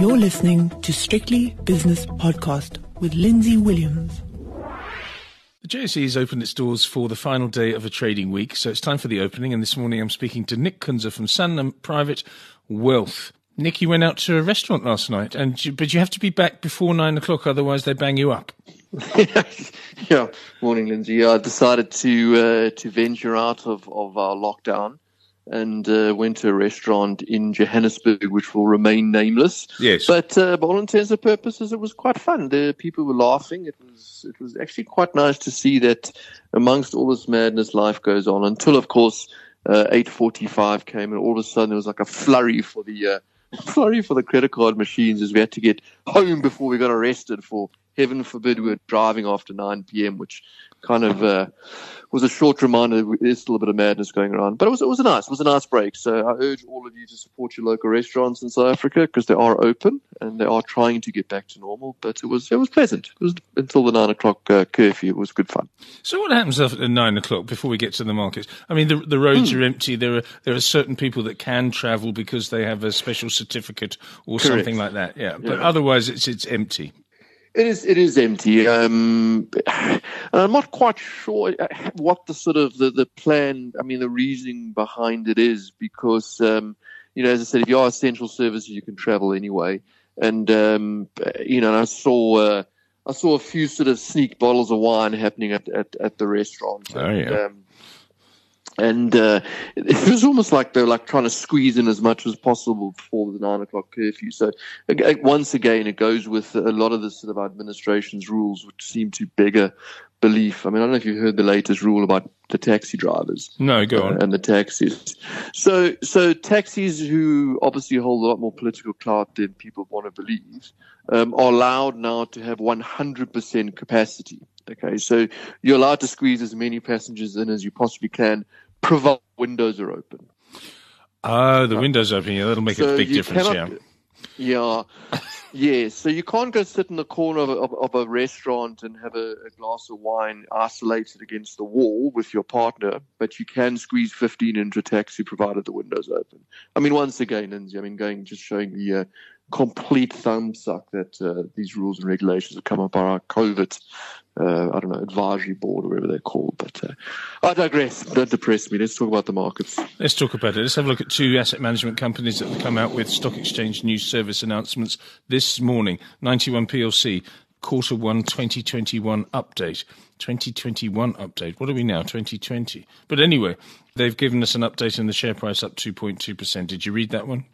You're listening to Strictly Business Podcast with Lindsay Williams. The JSE has opened its doors for the final day of a trading week, so it's time for the opening. And this morning I'm speaking to Nick Kunze from Sanlam Private Wealth. Nick, you went out to a restaurant last night, and you, but you have to be back before nine o'clock, otherwise they bang you up. yeah, morning, Lindsay. I decided to uh, to venture out of, of our lockdown and uh, went to a restaurant in Johannesburg, which will remain nameless. Yes. But uh, by all intents and purposes, it was quite fun. The people were laughing. It was it was actually quite nice to see that amongst all this madness, life goes on. Until, of course, uh, eight forty-five came, and all of a sudden there was like a flurry for the uh, flurry for the credit card machines, as we had to get home before we got arrested for heaven forbid we were driving after 9 p.m., which kind of uh, was a short reminder there's still a bit of madness going around. But it was it was a nice it was a nice break. So I urge all of you to support your local restaurants in South Africa because they are open and they are trying to get back to normal. But it was it was pleasant. It was until the nine o'clock uh, curfew. It was good fun. So what happens after nine o'clock before we get to the markets? I mean, the the roads mm. are empty. There are there are certain people that can travel because they have a special certificate or Correct. something like that. Yeah, but otherwise it's it's empty. It is. It is empty. Um, I'm not quite sure uh, what the sort of the, the plan. I mean, the reasoning behind it is because um, you know, as I said, if you are essential services, you can travel anyway. And um, you know, I saw uh, I saw a few sort of sneak bottles of wine happening at at, at the restaurant. Oh yeah. And, um, and uh, it was almost like they were like trying to squeeze in as much as possible before the nine o'clock curfew. So once again, it goes with a lot of the sort of administration's rules, which seem to beggar belief. I mean, I don't know if you heard the latest rule about the taxi drivers. No, go on. Uh, and the taxis. So, so taxis who obviously hold a lot more political clout than people want to believe um, are allowed now to have 100% capacity. Okay, so you're allowed to squeeze as many passengers in as you possibly can, provided windows are open. Oh, the windows open. Yeah, that'll make so a big difference. Cannot, yeah. Yeah. yeah. So you can't go sit in the corner of a, of, of a restaurant and have a, a, glass of wine isolated against the wall with your partner, but you can squeeze 15 into a taxi provided the windows open. I mean, once again, Lindsay, I mean, going just showing the uh, complete thumbsuck that uh, these rules and regulations have come up by our COVID, uh, I don't know, advisory board or whatever they're called. But uh, I digress. Don't depress me. Let's talk about the markets. Let's talk about it. Let's have a look at two asset management companies that have come out with stock exchange news service announcements this morning. 91 PLC, quarter one 2021 update. 2021 update. What are we now? 2020. But anyway, they've given us an update and the share price up 2.2%. Did you read that one?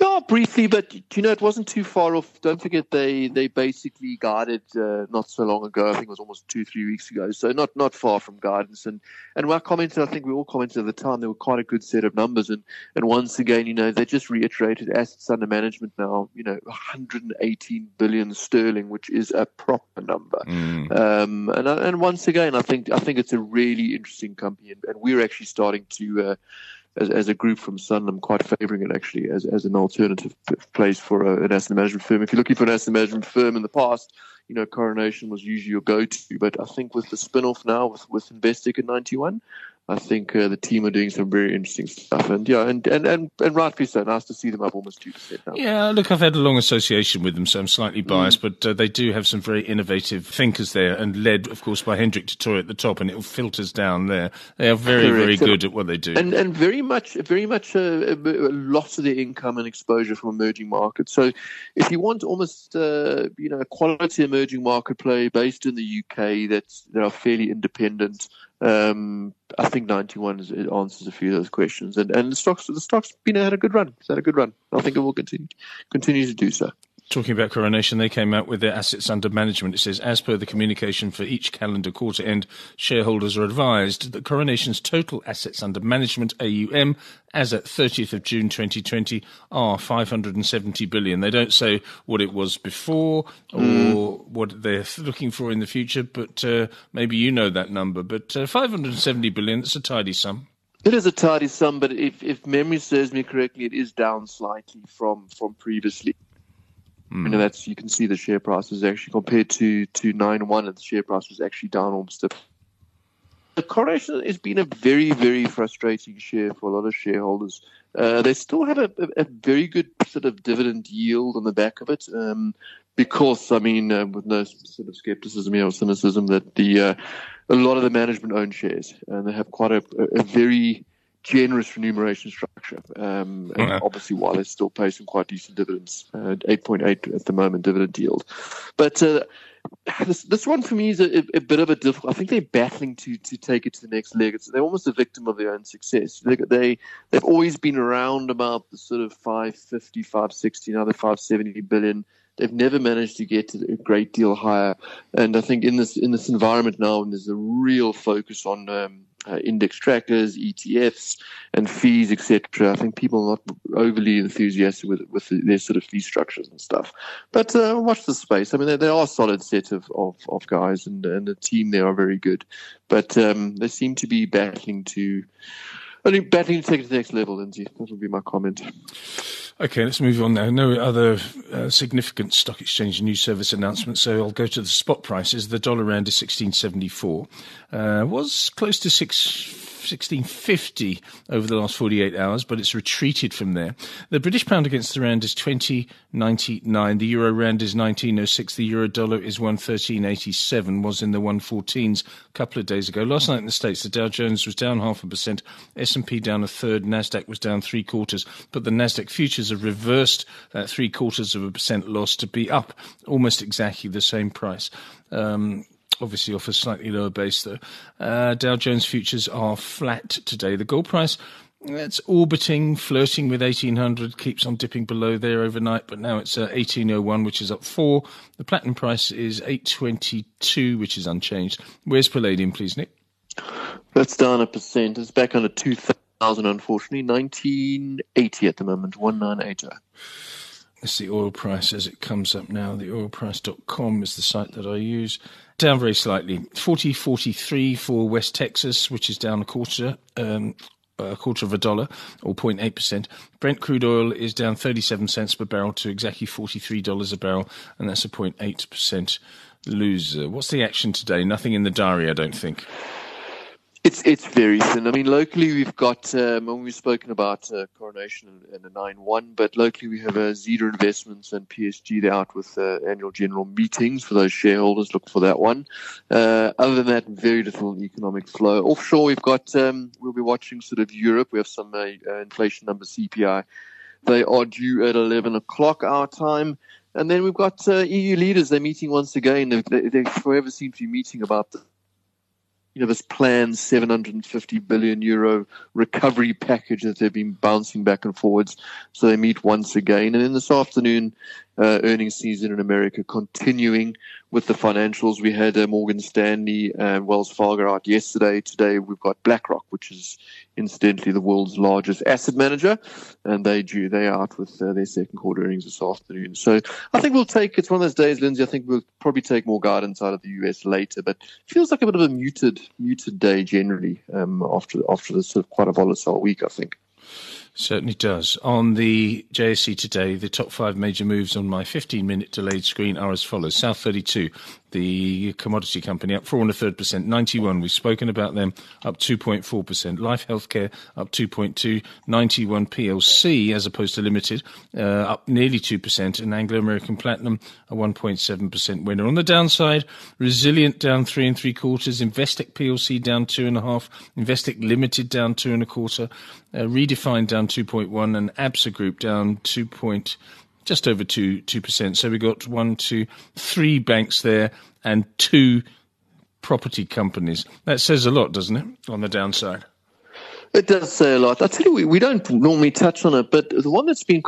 Yeah, briefly, but you know, it wasn't too far off. Don't forget they they basically guided uh, not so long ago. I think it was almost two three weeks ago. So not not far from guidance. And and I commented. I think we all commented at the time. They were quite a good set of numbers. And and once again, you know, they just reiterated assets under management now. You know, 118 billion sterling, which is a proper number. Mm. Um, and and once again, I think I think it's a really interesting company, and, and we're actually starting to. Uh, as, as a group from Sun, I'm quite favouring it actually as, as an alternative place for a, an asset management firm. If you're looking for an asset management firm in the past, you know, Coronation was usually your go-to, but I think with the spin-off now with, with Investec in 91, I think uh, the team are doing some very interesting stuff, and yeah, and and and, and rightfully so. Nice to see them up almost two percent now. Yeah, look, I've had a long association with them, so I'm slightly biased, mm. but uh, they do have some very innovative thinkers there, and led, of course, by Hendrik du Toit at the top, and it filters down there. They are very, Correct. very good at what they do, and and very much, very much a, a, lot of their income and exposure from emerging markets. So, if you want almost, uh, you know, a quality emerging market play based in the UK that's that are fairly independent um, I think 91 is, it answers a few of those questions, and and the stocks the stocks know had a good run. It's had a good run. I think it will continue continue to do so. Talking about Coronation, they came out with their assets under management. It says, as per the communication for each calendar quarter end, shareholders are advised that Coronation's total assets under management AUM as at 30th of June 2020 are 570 billion. They don't say what it was before or mm. what they're looking for in the future, but uh, maybe you know that number. But uh, 570 billion, that's a tidy sum. It is a tidy sum, but if, if memory serves me correctly, it is down slightly from, from previously. Mm. You know, that's you can see the share price is actually compared to to nine one, and the share price was actually down almost. The coronation has been a very very frustrating share for a lot of shareholders. Uh, they still have a, a, a, very good sort of dividend yield on the back of it. Um, because I mean, uh, with no sort of skepticism or cynicism, that the uh, a lot of the management own shares and they have quite a, a very generous remuneration structure. Um, and yeah. obviously, while they still pay some quite decent dividends, uh, 8.8 at the moment dividend yield. But uh, this, this one for me is a, a, bit of a difficult. I think they're battling to to take it to the next leg. It's, they're almost a victim of their own success. They, they they've always been around about the sort of 550, 560, now they're 570 billion. They've never managed to get a great deal higher, and I think in this in this environment now, and there's a real focus on um, uh, index trackers, ETFs, and fees, etc. I think people are not overly enthusiastic with with their sort of fee structures and stuff. But uh, watch the space. I mean, they, they are a solid set of, of, of guys, and and the team there are very good. But um, they seem to be battling to only battling to take it to the next level, Lindsay. That would be my comment. Okay, let's move on now. No other uh, significant stock exchange news service announcements, so I'll go to the spot prices. The dollar rand is 1674. Uh, was close to six 1650 over the last 48 hours, but it's retreated from there. The British pound against the rand is 20.99. The euro rand is 19.06. The euro dollar is 113.87. Was in the 114s a couple of days ago. Last night in the states, the Dow Jones was down half a percent, S&P down a third, Nasdaq was down three quarters, but the Nasdaq futures have reversed that three quarters of a percent loss to be up almost exactly the same price. Um, obviously off a slightly lower base though. Uh, Dow Jones futures are flat today. The gold price it's orbiting, flirting with 1800, keeps on dipping below there overnight, but now it's uh, 1801, which is up four. The platinum price is 822, which is unchanged. Where's palladium, please, Nick? That's down a percent. It's back under 2000, unfortunately. 1980 at the moment, 1980. It's the oil price as it comes up now. The oilprice.com is the site that I use. Down very slightly. 40.43 for West Texas, which is down a quarter. Um, a quarter of a dollar or 0.8%. Brent crude oil is down 37 cents per barrel to exactly $43 a barrel, and that's a 0.8% loser. What's the action today? Nothing in the diary, I don't think. It's it's very thin. I mean, locally we've got, um, we've spoken about uh, Coronation and, a 9-1, but locally we have uh, Zeder Investments and PSG. They're out with uh, annual general meetings for those shareholders. Look for that one. Uh, other than that, very little economic flow. Offshore, we've got, um, we'll be watching sort of Europe. We have some uh, uh inflation numbers, CPI. They are due at 11 o'clock our time. And then we've got uh, EU leaders. They're meeting once again. They, they, they forever seem to be meeting about the you know, this planned 750 billion euro recovery package that they've been bouncing back and forwards. So they meet once again. And then this afternoon, uh, earnings season in America continuing with the financials. We had uh, Morgan Stanley and Wells Fargo out yesterday. Today we've got BlackRock, which is incidentally the world's largest asset manager, and they due they are out with uh, their second quarter earnings this afternoon. So I think we'll take it's one of those days, Lindsay. I think we'll probably take more guidance out of the US later, but it feels like a bit of a muted muted day generally um, after after this sort of quite a volatile week. I think. Certainly does. On the JSE today, the top five major moves on my 15 minute delayed screen are as follows. South 32, the commodity company, up four and a third percent. 91, we've spoken about them, up 2.4%. Life Healthcare, up 2.2. 91 PLC, as opposed to Limited, uh, up nearly 2%. And Anglo American Platinum, a 1.7% winner. On the downside, Resilient down three and three quarters. Investec PLC down two and a half. Investec Limited down two and a quarter. Uh, Redefine down 2.1. And ABSA Group down 2 just over two two percent. So we got one, two, three banks there, and two property companies. That says a lot, doesn't it? On the downside. It does say a lot. I tell you, we, we don't normally touch on it, but the one that's been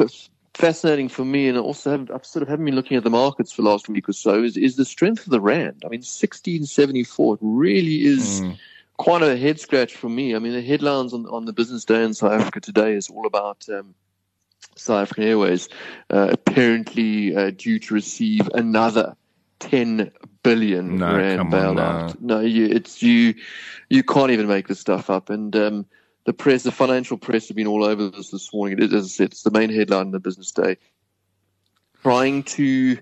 fascinating for me, and also have, I've sort of haven't been looking at the markets for the last week or so, is, is the strength of the rand. I mean, sixteen seventy four. Really is. Mm. Quite a head scratch for me. I mean, the headlines on, on the business day in South Africa today is all about um, South African Airways uh, apparently uh, due to receive another 10 billion no, rand bailout. No, you, it's you. You can't even make this stuff up. And um, the press, the financial press, have been all over this this morning. It is, as I said, it's the main headline in the business day. Trying to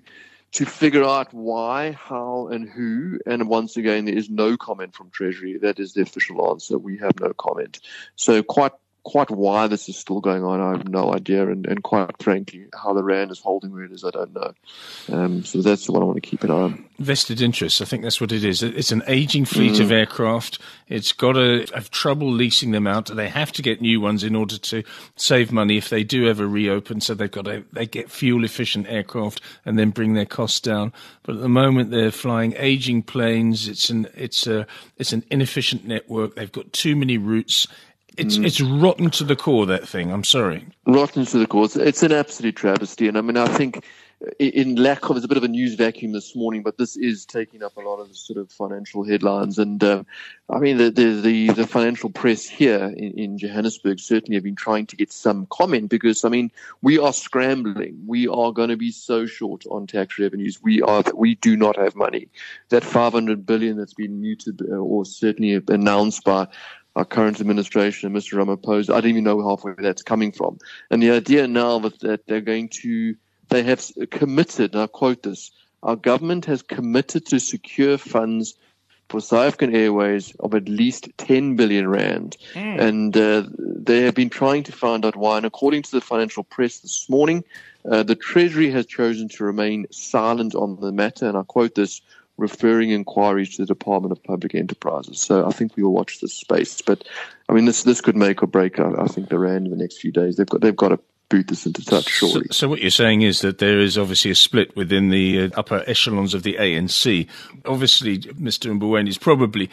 to figure out why, how, and who. And once again, there is no comment from Treasury. That is the official answer. We have no comment. So quite quite why this is still going on, I have no idea. And, and quite frankly, how the Rand is holding where it is, I don't know. Um, so that's what I want to keep an eye on. Vested interests, I think that's what it is. It's an aging fleet mm. of aircraft. It's got to have trouble leasing them out. They have to get new ones in order to save money if they do ever reopen. So they've got to, they get fuel efficient aircraft and then bring their costs down. But at the moment, they're flying aging planes. It's an, it's a, it's an inefficient network. They've got too many routes it's mm. it's rotten to the core. That thing. I'm sorry. Rotten to the core. It's, it's an absolute travesty. And I mean, I think in lack of, there's a bit of a news vacuum this morning, but this is taking up a lot of the sort of financial headlines. And uh, I mean, the, the, the, the, financial press here in, in, Johannesburg certainly have been trying to get some comment because, I mean, we are scrambling. We are going to be so short on tax revenues. We are, we do not have money. That 500 billion that's been muted uh, or certainly announced by our current administration and Mr. Ramaphosa. I don't even know halfway where that's coming from. And the idea now that, that they're going to, they have committed, and I quote this, our government has committed to secure funds for South African Airways of at least 10 billion rand. Mm. And uh, they have been trying to find out why. And according to the financial press this morning, uh, the Treasury has chosen to remain silent on the matter. And I quote this referring inquiries to the Department of Public Enterprises. So I think we will watch this space. But I mean, this this could make or break. I, I think the rand in the next few days. They've got they've got to boot this into touch surely. So, so, what you're saying is that there is obviously a split within the uh, upper echelons of the ANC. Obviously, Mr. Mboweni is probably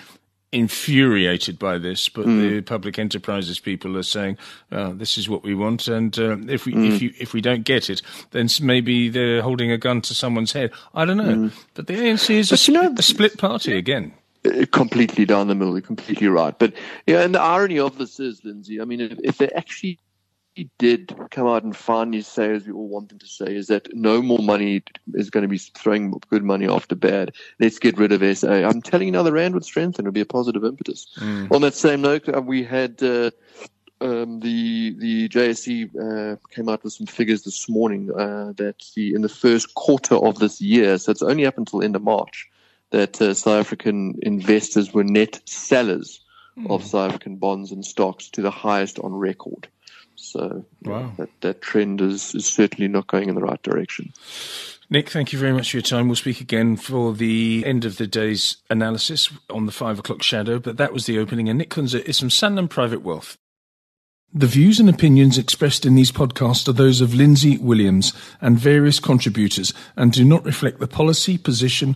infuriated by this, but mm. the public enterprises people are saying uh, this is what we want, and uh, if we mm. if you if we don't get it, then maybe they're holding a gun to someone's head. I don't know, mm. but the ANC is a, you know, a, split party again. Uh, completely down the middle, you're completely right. But yeah, and the irony of this is, Lindsay, I mean, if, if they actually he did come out and finally say, as we all want him to say, is that no more money is going to be throwing good money after bad. Let's get rid of SA. I'm telling you now, the Rand would strengthen. It would be a positive impetus. Mm. On that same note, uh, we had uh, um, the the JSE uh, came out with some figures this morning uh, that the in the first quarter of this year, so it's only up until end of March, that uh, South African investors were net sellers mm. of South African bonds and stocks to the highest on record. So wow. that, that trend is, is certainly not going in the right direction. Nick, thank you very much for your time. We'll speak again for the end of the day's analysis on the five o'clock shadow, but that was the opening. And Nick Kunze is from Sanlam Private Wealth. The views and opinions expressed in these podcasts are those of Lindsay Williams and various contributors and do not reflect the policy, position,